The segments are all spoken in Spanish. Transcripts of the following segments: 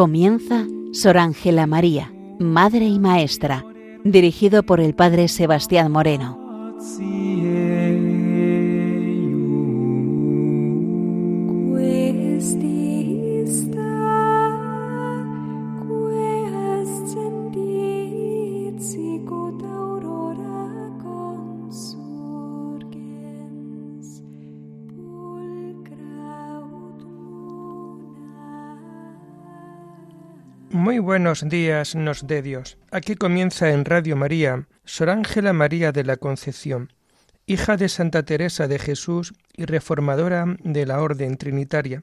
Comienza Sor Ángela María, Madre y Maestra, dirigido por el Padre Sebastián Moreno. Buenos días nos dé Dios. Aquí comienza en Radio María Sor Ángela María de la Concepción, hija de Santa Teresa de Jesús y reformadora de la Orden Trinitaria,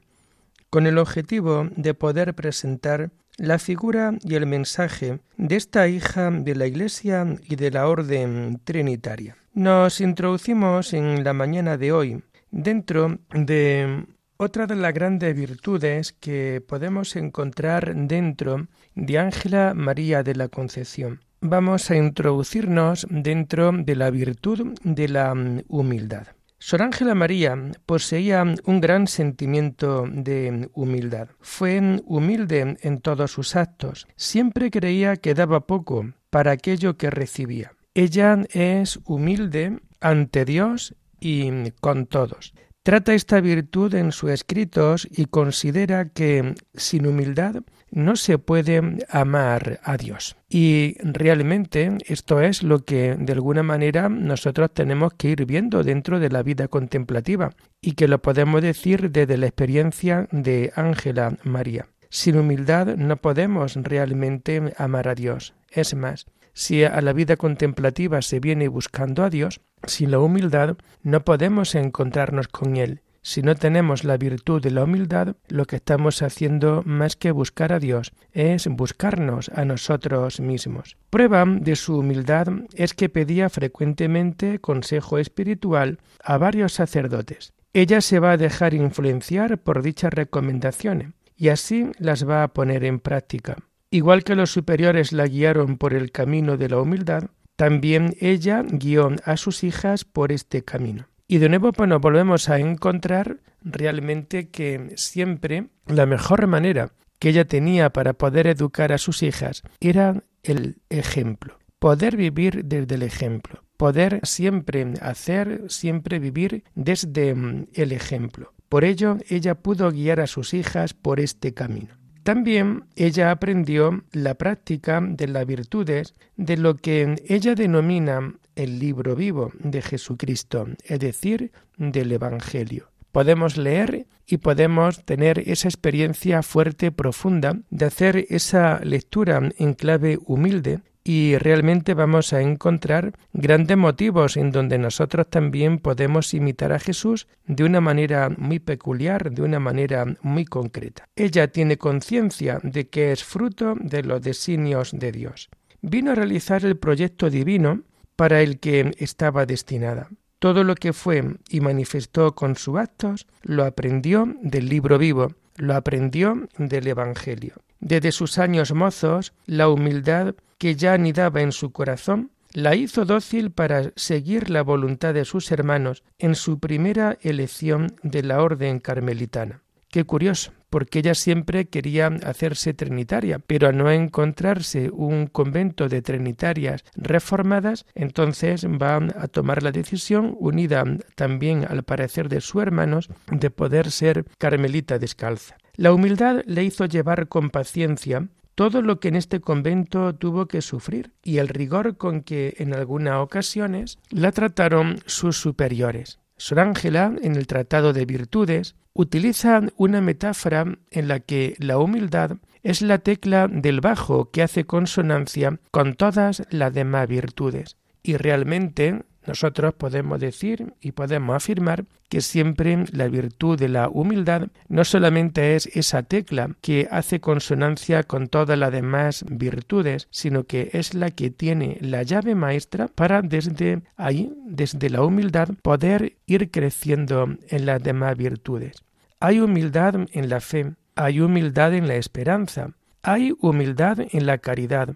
con el objetivo de poder presentar la figura y el mensaje de esta hija de la Iglesia y de la Orden Trinitaria. Nos introducimos en la mañana de hoy dentro de otra de las grandes virtudes que podemos encontrar dentro de Ángela María de la Concepción. Vamos a introducirnos dentro de la virtud de la mm, humildad. Sor Ángela María poseía un gran sentimiento de humildad. Fue humilde en todos sus actos. Siempre creía que daba poco para aquello que recibía. Ella es humilde ante Dios y con todos. Trata esta virtud en sus escritos y considera que sin humildad no se puede amar a Dios. Y realmente esto es lo que de alguna manera nosotros tenemos que ir viendo dentro de la vida contemplativa y que lo podemos decir desde la experiencia de Ángela María. Sin humildad no podemos realmente amar a Dios. Es más, si a la vida contemplativa se viene buscando a Dios, sin la humildad no podemos encontrarnos con Él. Si no tenemos la virtud de la humildad, lo que estamos haciendo más que buscar a Dios es buscarnos a nosotros mismos. Prueba de su humildad es que pedía frecuentemente consejo espiritual a varios sacerdotes. Ella se va a dejar influenciar por dichas recomendaciones y así las va a poner en práctica. Igual que los superiores la guiaron por el camino de la humildad, también ella guió a sus hijas por este camino. Y de nuevo nos volvemos a encontrar realmente que siempre la mejor manera que ella tenía para poder educar a sus hijas era el ejemplo, poder vivir desde el ejemplo, poder siempre hacer, siempre vivir desde mm, el ejemplo. Por ello, ella pudo guiar a sus hijas por este camino. También ella aprendió la práctica de las virtudes de lo que ella denomina el libro vivo de Jesucristo, es decir, del Evangelio. Podemos leer y podemos tener esa experiencia fuerte, profunda, de hacer esa lectura en clave humilde y realmente vamos a encontrar grandes motivos en donde nosotros también podemos imitar a Jesús de una manera muy peculiar, de una manera muy concreta. Ella tiene conciencia de que es fruto de los designios de Dios. Vino a realizar el proyecto divino para el que estaba destinada. Todo lo que fue y manifestó con sus actos lo aprendió del libro vivo, lo aprendió del Evangelio. Desde sus años mozos, la humildad que ya anidaba en su corazón la hizo dócil para seguir la voluntad de sus hermanos en su primera elección de la orden carmelitana. Qué curioso, porque ella siempre quería hacerse trinitaria, pero al no encontrarse un convento de trinitarias reformadas, entonces va a tomar la decisión, unida también al parecer de sus hermanos, de poder ser carmelita descalza. La humildad le hizo llevar con paciencia todo lo que en este convento tuvo que sufrir y el rigor con que en algunas ocasiones la trataron sus superiores. Sor Ángela, en el Tratado de Virtudes, utiliza una metáfora en la que la humildad es la tecla del bajo que hace consonancia con todas las demás virtudes. Y realmente nosotros podemos decir y podemos afirmar que siempre la virtud de la humildad no solamente es esa tecla que hace consonancia con todas las demás virtudes, sino que es la que tiene la llave maestra para desde ahí, desde la humildad, poder ir creciendo en las demás virtudes. Hay humildad en la fe, hay humildad en la esperanza, hay humildad en la caridad,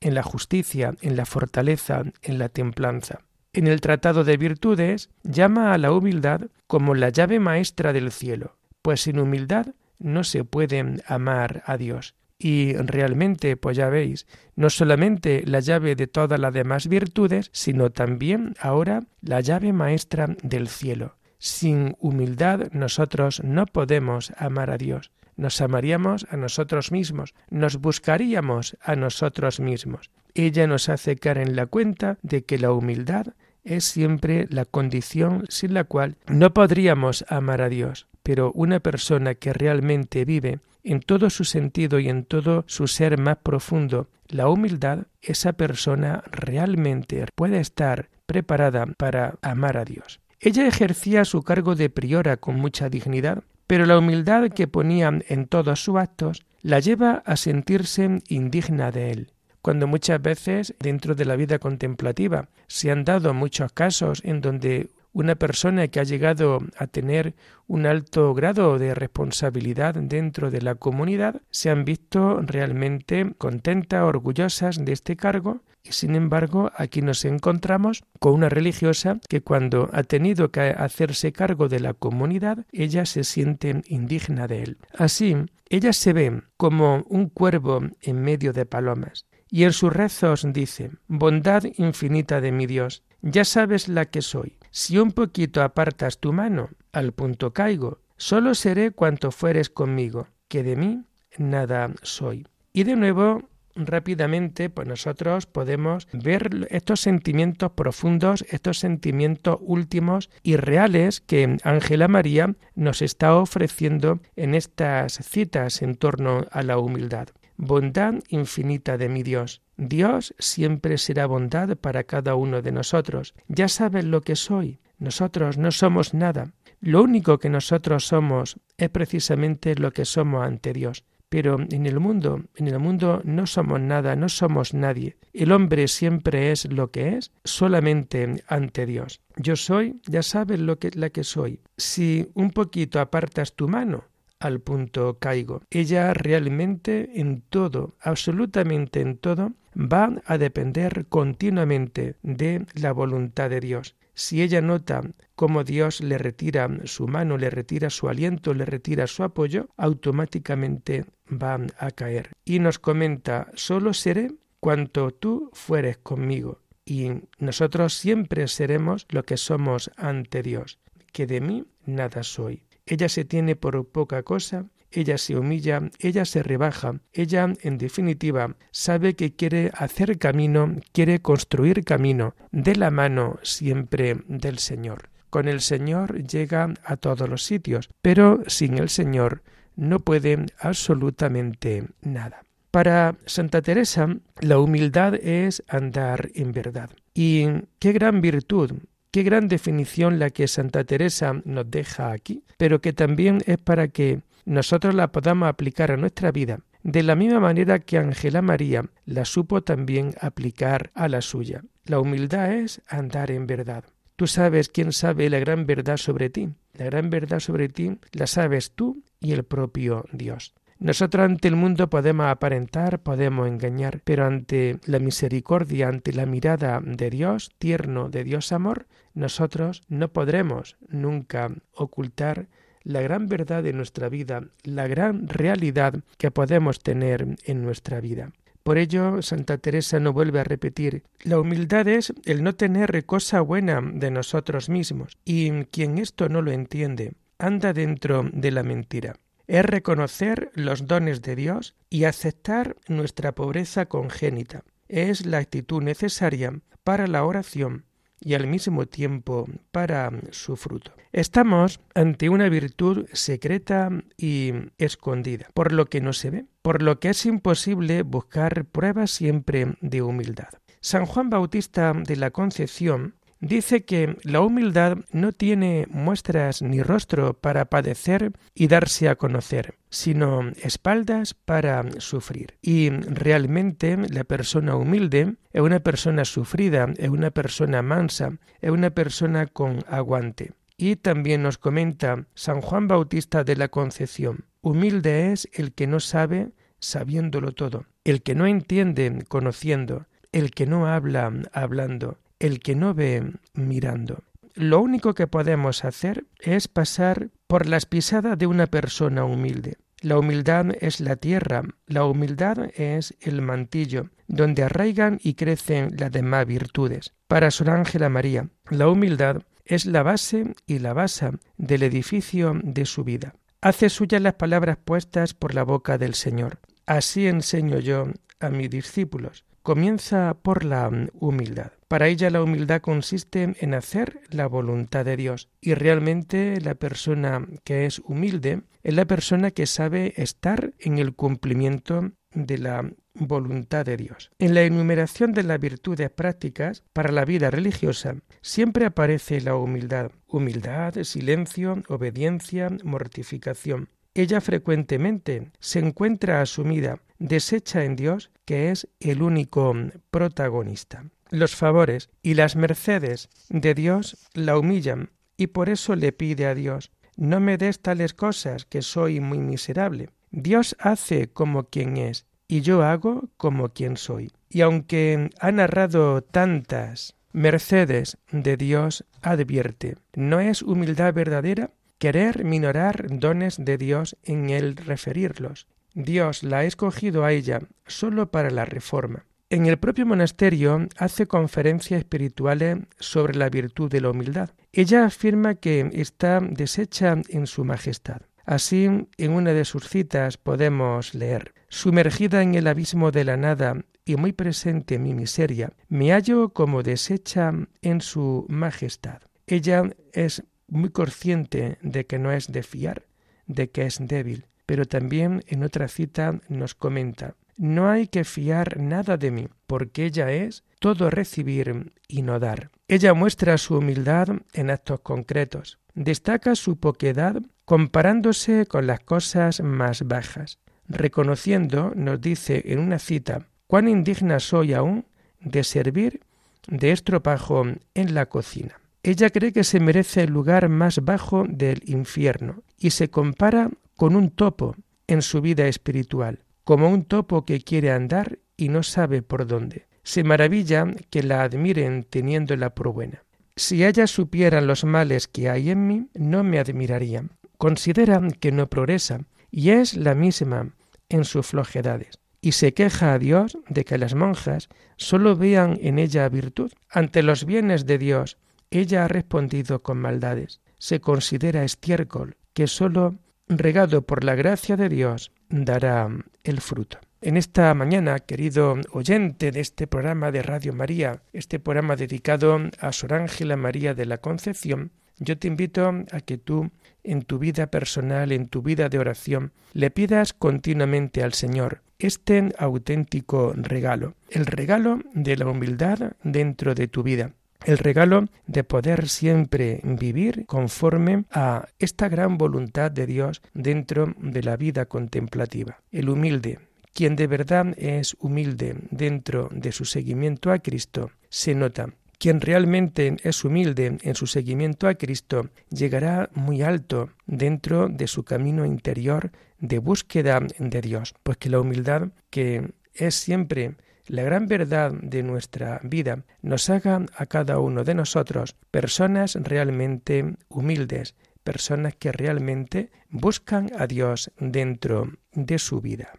en la justicia, en la fortaleza, en la templanza. En el Tratado de Virtudes llama a la humildad como la llave maestra del cielo, pues sin humildad no se puede amar a Dios. Y realmente, pues ya veis, no solamente la llave de todas las demás virtudes, sino también ahora la llave maestra del cielo. Sin humildad nosotros no podemos amar a Dios. Nos amaríamos a nosotros mismos, nos buscaríamos a nosotros mismos. Ella nos hace caer en la cuenta de que la humildad es siempre la condición sin la cual no podríamos amar a Dios. Pero una persona que realmente vive en todo su sentido y en todo su ser más profundo la humildad, esa persona realmente puede estar preparada para amar a Dios. Ella ejercía su cargo de priora con mucha dignidad, pero la humildad que ponía en todos sus actos la lleva a sentirse indigna de él. Cuando muchas veces dentro de la vida contemplativa se han dado muchos casos en donde una persona que ha llegado a tener un alto grado de responsabilidad dentro de la comunidad se han visto realmente contentas, orgullosas de este cargo y sin embargo aquí nos encontramos con una religiosa que cuando ha tenido que hacerse cargo de la comunidad ella se siente indigna de él. Así, ella se ve como un cuervo en medio de palomas y en sus rezos dice Bondad infinita de mi Dios, ya sabes la que soy si un poquito apartas tu mano, al punto caigo. Solo seré cuanto fueres conmigo, que de mí nada soy. Y de nuevo rápidamente, pues nosotros podemos ver estos sentimientos profundos, estos sentimientos últimos y reales que Ángela María nos está ofreciendo en estas citas en torno a la humildad. Bondad infinita de mi Dios. Dios siempre será bondad para cada uno de nosotros. Ya sabes lo que soy. Nosotros no somos nada. Lo único que nosotros somos es precisamente lo que somos ante Dios. Pero en el mundo, en el mundo no somos nada, no somos nadie. El hombre siempre es lo que es, solamente ante Dios. Yo soy, ya sabes lo que la que soy. Si un poquito apartas tu mano, al punto caigo. Ella realmente en todo, absolutamente en todo, va a depender continuamente de la voluntad de Dios. Si ella nota cómo Dios le retira su mano, le retira su aliento, le retira su apoyo, automáticamente va a caer. Y nos comenta, solo seré cuanto tú fueres conmigo. Y nosotros siempre seremos lo que somos ante Dios, que de mí nada soy. Ella se tiene por poca cosa, ella se humilla, ella se rebaja, ella, en definitiva, sabe que quiere hacer camino, quiere construir camino, de la mano siempre del Señor. Con el Señor llega a todos los sitios, pero sin el Señor no puede absolutamente nada. Para Santa Teresa, la humildad es andar en verdad. Y qué gran virtud Qué gran definición la que Santa Teresa nos deja aquí, pero que también es para que nosotros la podamos aplicar a nuestra vida, de la misma manera que Ángela María la supo también aplicar a la suya. La humildad es andar en verdad. Tú sabes quién sabe la gran verdad sobre ti. La gran verdad sobre ti la sabes tú y el propio Dios. Nosotros ante el mundo podemos aparentar, podemos engañar, pero ante la misericordia, ante la mirada de Dios, tierno de Dios amor, nosotros no podremos nunca ocultar la gran verdad de nuestra vida, la gran realidad que podemos tener en nuestra vida. Por ello, Santa Teresa no vuelve a repetir, la humildad es el no tener cosa buena de nosotros mismos, y quien esto no lo entiende, anda dentro de la mentira es reconocer los dones de Dios y aceptar nuestra pobreza congénita. Es la actitud necesaria para la oración y al mismo tiempo para su fruto. Estamos ante una virtud secreta y escondida, por lo que no se ve, por lo que es imposible buscar pruebas siempre de humildad. San Juan Bautista de la Concepción dice que la humildad no tiene muestras ni rostro para padecer y darse a conocer, sino espaldas para sufrir. Y realmente la persona humilde es una persona sufrida, es una persona mansa, es una persona con aguante. Y también nos comenta San Juan Bautista de la Concepción, humilde es el que no sabe sabiéndolo todo. el que no entiende conociendo, el que no habla hablando, el que no ve mirando. Lo único que podemos hacer es pasar por las pisadas de una persona humilde. La humildad es la tierra, la humildad es el mantillo, donde arraigan y crecen las demás virtudes. Para Sor Ángela María, la humildad es la base y la base del edificio de su vida. Hace suyas las palabras puestas por la boca del Señor. Así enseño yo a mis discípulos. Comienza por la humildad. Para ella la humildad consiste en hacer la voluntad de Dios y realmente la persona que es humilde es la persona que sabe estar en el cumplimiento de la voluntad de Dios. En la enumeración de las virtudes prácticas para la vida religiosa siempre aparece la humildad. Humildad, silencio, obediencia, mortificación. Ella frecuentemente se encuentra asumida, deshecha en Dios, que es el único protagonista. Los favores y las mercedes de Dios la humillan y por eso le pide a Dios, no me des tales cosas, que soy muy miserable. Dios hace como quien es, y yo hago como quien soy. Y aunque ha narrado tantas mercedes de Dios, advierte, ¿no es humildad verdadera? Querer minorar dones de Dios en el referirlos. Dios la ha escogido a ella solo para la reforma. En el propio monasterio hace conferencias espirituales sobre la virtud de la humildad. Ella afirma que está deshecha en su majestad. Así, en una de sus citas podemos leer Sumergida en el abismo de la nada y muy presente en mi miseria, me hallo como deshecha en su majestad. Ella es muy consciente de que no es de fiar, de que es débil, pero también en otra cita nos comenta no hay que fiar nada de mí, porque ella es todo recibir y no dar. Ella muestra su humildad en actos concretos. Destaca su poquedad comparándose con las cosas más bajas, reconociendo, nos dice en una cita, cuán indigna soy aún de servir de estropajo en la cocina. Ella cree que se merece el lugar más bajo del infierno y se compara con un topo en su vida espiritual como un topo que quiere andar y no sabe por dónde. Se maravilla que la admiren teniéndola por buena. Si ellas supieran los males que hay en mí, no me admirarían. Considera que no progresa y es la misma en sus flojedades. Y se queja a Dios de que las monjas sólo vean en ella virtud. Ante los bienes de Dios, ella ha respondido con maldades. Se considera estiércol que sólo regado por la gracia de Dios dará el fruto. En esta mañana, querido oyente de este programa de Radio María, este programa dedicado a Sor Ángela María de la Concepción, yo te invito a que tú, en tu vida personal, en tu vida de oración, le pidas continuamente al Señor este auténtico regalo, el regalo de la humildad dentro de tu vida, el regalo de poder siempre vivir conforme a esta gran voluntad de Dios dentro de la vida contemplativa. El humilde, quien de verdad es humilde dentro de su seguimiento a Cristo, se nota. Quien realmente es humilde en su seguimiento a Cristo llegará muy alto dentro de su camino interior de búsqueda de Dios, pues que la humildad que es siempre la gran verdad de nuestra vida nos haga a cada uno de nosotros personas realmente humildes, personas que realmente buscan a Dios dentro de su vida.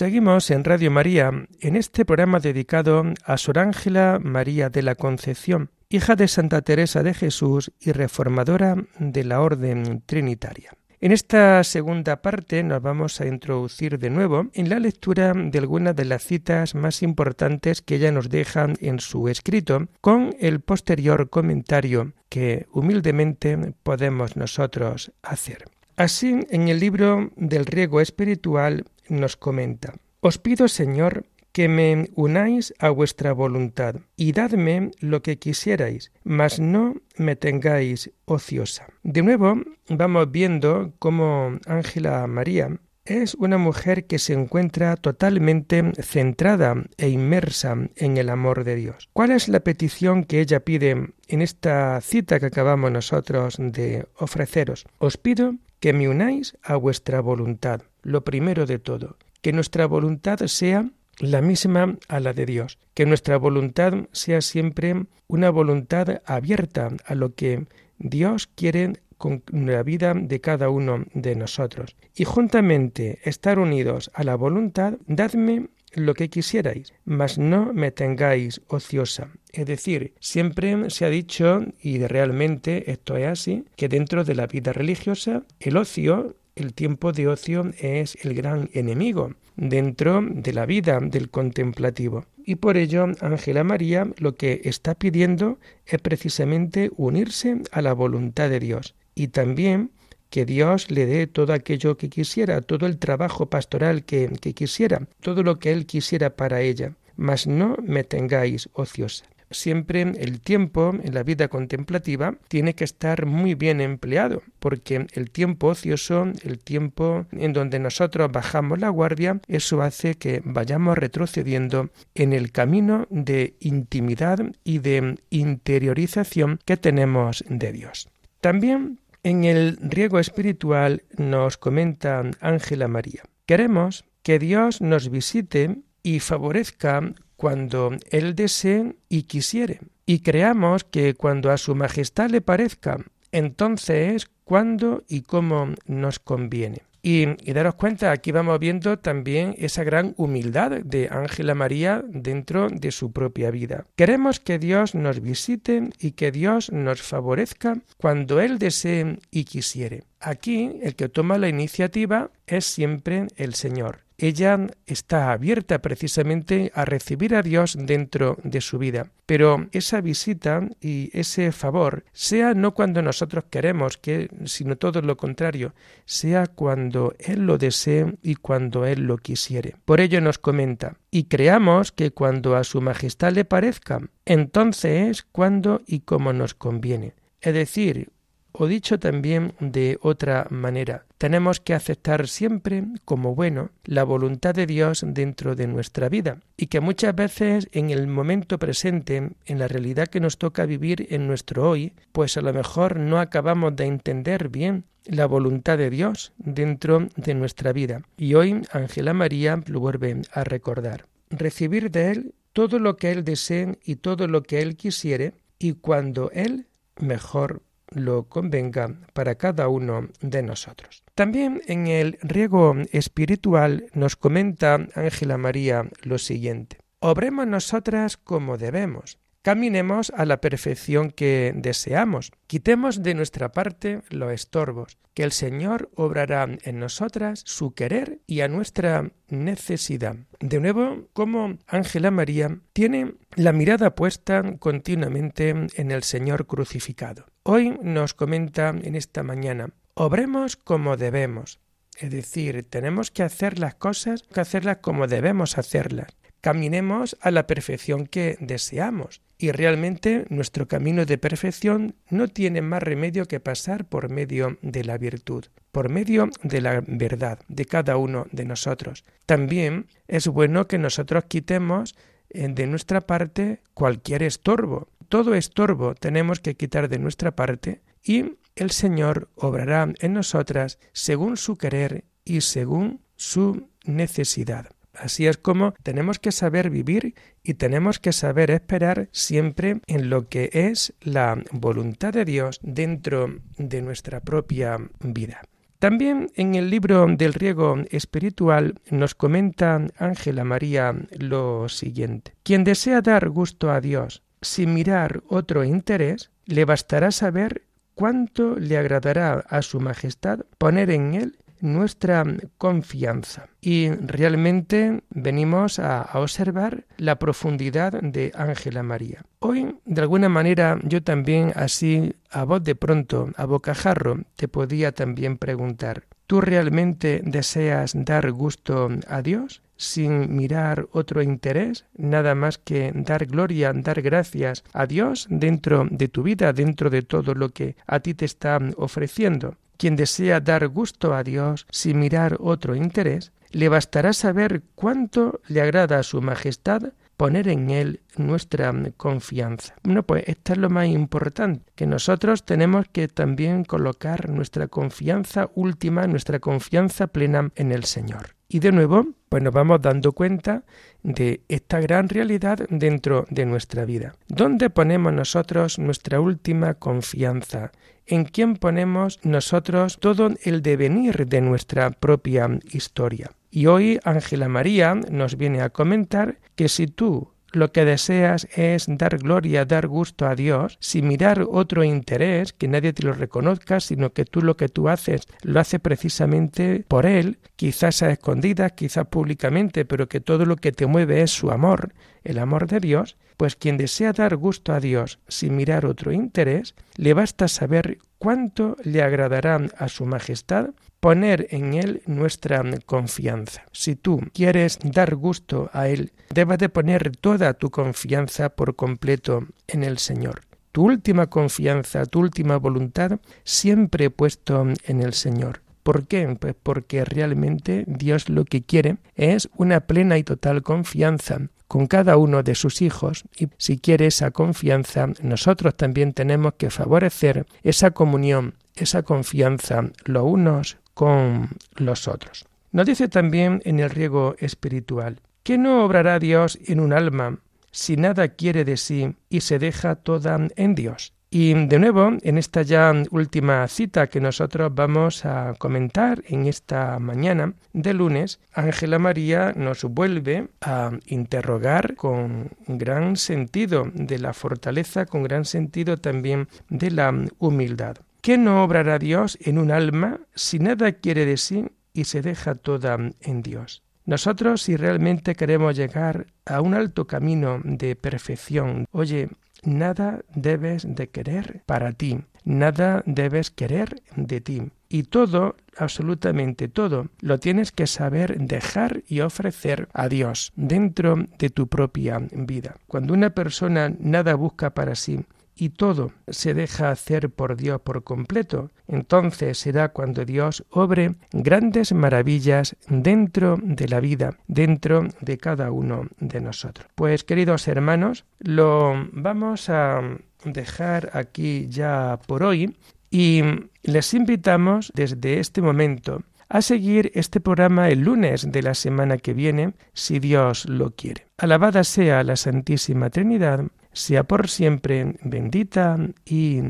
Seguimos en Radio María en este programa dedicado a Sor Ángela María de la Concepción, hija de Santa Teresa de Jesús y reformadora de la Orden Trinitaria. En esta segunda parte nos vamos a introducir de nuevo en la lectura de algunas de las citas más importantes que ella nos deja en su escrito, con el posterior comentario que humildemente podemos nosotros hacer. Así, en el libro del riego espiritual nos comenta, Os pido, Señor, que me unáis a vuestra voluntad y dadme lo que quisierais, mas no me tengáis ociosa. De nuevo vamos viendo cómo Ángela María es una mujer que se encuentra totalmente centrada e inmersa en el amor de Dios. ¿Cuál es la petición que ella pide en esta cita que acabamos nosotros de ofreceros? Os pido que me unáis a vuestra voluntad, lo primero de todo, que nuestra voluntad sea la misma a la de Dios, que nuestra voluntad sea siempre una voluntad abierta a lo que Dios quiere con la vida de cada uno de nosotros. Y juntamente estar unidos a la voluntad, dadme lo que quisierais, mas no me tengáis ociosa. Es decir, siempre se ha dicho, y realmente esto es así, que dentro de la vida religiosa el ocio el tiempo de ocio es el gran enemigo dentro de la vida del contemplativo. Y por ello, Ángela María lo que está pidiendo es precisamente unirse a la voluntad de Dios y también que Dios le dé todo aquello que quisiera, todo el trabajo pastoral que, que quisiera, todo lo que Él quisiera para ella, mas no me tengáis ociosa siempre el tiempo en la vida contemplativa tiene que estar muy bien empleado, porque el tiempo ocioso, el tiempo en donde nosotros bajamos la guardia, eso hace que vayamos retrocediendo en el camino de intimidad y de interiorización que tenemos de Dios. También en el riego espiritual nos comenta Ángela María, queremos que Dios nos visite y favorezca cuando Él desee y quisiere. Y creamos que cuando a Su Majestad le parezca, entonces es cuando y cómo nos conviene. Y, daros cuenta, aquí vamos viendo también esa gran humildad de Ángela María dentro de su propia vida. Queremos que Dios nos visite y que Dios nos favorezca cuando Él desee y quisiere. Aquí el que toma la iniciativa es siempre el Señor ella está abierta precisamente a recibir a Dios dentro de su vida. Pero esa visita y ese favor sea no cuando nosotros queremos, que, sino todo lo contrario, sea cuando Él lo desee y cuando Él lo quisiere. Por ello nos comenta, y creamos que cuando a su majestad le parezca, entonces es cuando y como nos conviene. Es decir, o dicho también de otra manera, tenemos que aceptar siempre como bueno la voluntad de Dios dentro de nuestra vida y que muchas veces en el momento presente, en la realidad que nos toca vivir en nuestro hoy, pues a lo mejor no acabamos de entender bien la voluntad de Dios dentro de nuestra vida. Y hoy Ángela María lo vuelve a recordar. Recibir de Él todo lo que Él desee y todo lo que Él quisiere y cuando Él mejor lo convenga para cada uno de nosotros. También en el riego espiritual nos comenta Ángela María lo siguiente. Obremos nosotras como debemos, Caminemos a la perfección que deseamos. Quitemos de nuestra parte los estorbos, que el Señor obrará en nosotras su querer y a nuestra necesidad. De nuevo, como Ángela María tiene la mirada puesta continuamente en el Señor crucificado. Hoy nos comenta en esta mañana, obremos como debemos. Es decir, tenemos que hacer las cosas, que hacerlas como debemos hacerlas caminemos a la perfección que deseamos. Y realmente nuestro camino de perfección no tiene más remedio que pasar por medio de la virtud, por medio de la verdad de cada uno de nosotros. También es bueno que nosotros quitemos eh, de nuestra parte cualquier estorbo. Todo estorbo tenemos que quitar de nuestra parte y el Señor obrará en nosotras según su querer y según su necesidad. Así es como tenemos que saber vivir y tenemos que saber esperar siempre en lo que es la voluntad de Dios dentro de nuestra propia vida. También en el libro del riego espiritual nos comenta Ángela María lo siguiente. Quien desea dar gusto a Dios sin mirar otro interés, le bastará saber cuánto le agradará a su Majestad poner en él nuestra confianza. Y realmente venimos a, observar la profundidad de Ángela María. Hoy, de alguna manera, yo también así, a voz de pronto, a bocajarro, te podía también preguntar, ¿tú realmente deseas dar gusto a Dios? Sin mirar otro interés, nada más que dar gloria, dar gracias a Dios dentro de tu vida, dentro de todo lo que a ti te está ofreciendo. Quien desea dar gusto a Dios sin mirar otro interés, le bastará saber cuánto le agrada a su majestad poner en Él nuestra confianza. Bueno, pues esto es lo más importante, que nosotros tenemos que también colocar nuestra confianza última, nuestra confianza plena en el Señor. Y de nuevo, pues nos vamos dando cuenta de esta gran realidad dentro de nuestra vida. ¿Dónde ponemos nosotros nuestra última confianza? en quién ponemos nosotros todo el devenir de nuestra propia historia. Y hoy Ángela María nos viene a comentar que si tú lo que deseas es dar gloria, dar gusto a Dios, sin mirar otro interés, que nadie te lo reconozca, sino que tú lo que tú haces lo haces precisamente por Él, quizás a escondidas, quizás públicamente, pero que todo lo que te mueve es su amor, el amor de Dios, pues quien desea dar gusto a Dios sin mirar otro interés, le basta saber cuánto le agradará a su majestad poner en Él nuestra confianza. Si tú quieres dar gusto a Él, debes de poner toda tu confianza por completo en el Señor. Tu última confianza, tu última voluntad, siempre puesto en el Señor. ¿Por qué? Pues porque realmente Dios lo que quiere es una plena y total confianza con cada uno de sus hijos y si quiere esa confianza, nosotros también tenemos que favorecer esa comunión, esa confianza los unos con los otros. Nos dice también en el riego espiritual, que no obrará Dios en un alma si nada quiere de sí y se deja toda en Dios. Y de nuevo, en esta ya última cita que nosotros vamos a comentar en esta mañana de lunes, Ángela María nos vuelve a interrogar con gran sentido de la fortaleza, con gran sentido también de la humildad. ¿Qué no obrará Dios en un alma si nada quiere de sí y se deja toda en Dios? Nosotros, si realmente queremos llegar a un alto camino de perfección, oye, Nada debes de querer para ti, nada debes querer de ti. Y todo, absolutamente todo, lo tienes que saber dejar y ofrecer a Dios dentro de tu propia vida. Cuando una persona nada busca para sí, y todo se deja hacer por Dios por completo, entonces será cuando Dios obre grandes maravillas dentro de la vida, dentro de cada uno de nosotros. Pues queridos hermanos, lo vamos a dejar aquí ya por hoy y les invitamos desde este momento a seguir este programa el lunes de la semana que viene, si Dios lo quiere. Alabada sea la Santísima Trinidad sea por siempre bendita y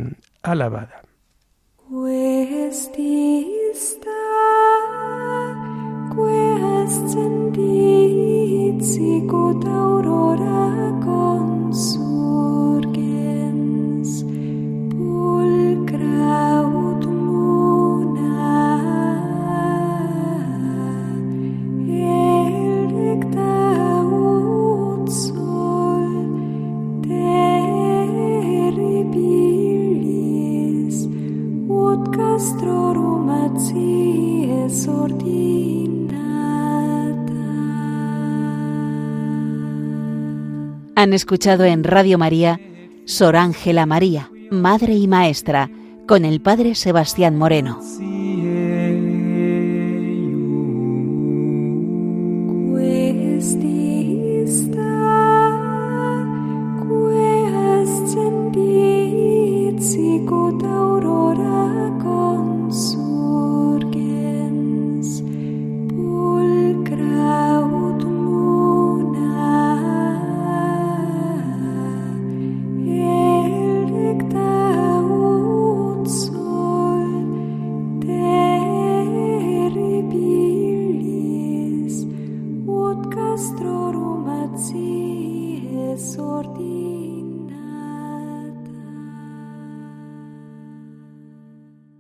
alabada. Han escuchado en Radio María Sor Ángela María, Madre y Maestra, con el Padre Sebastián Moreno.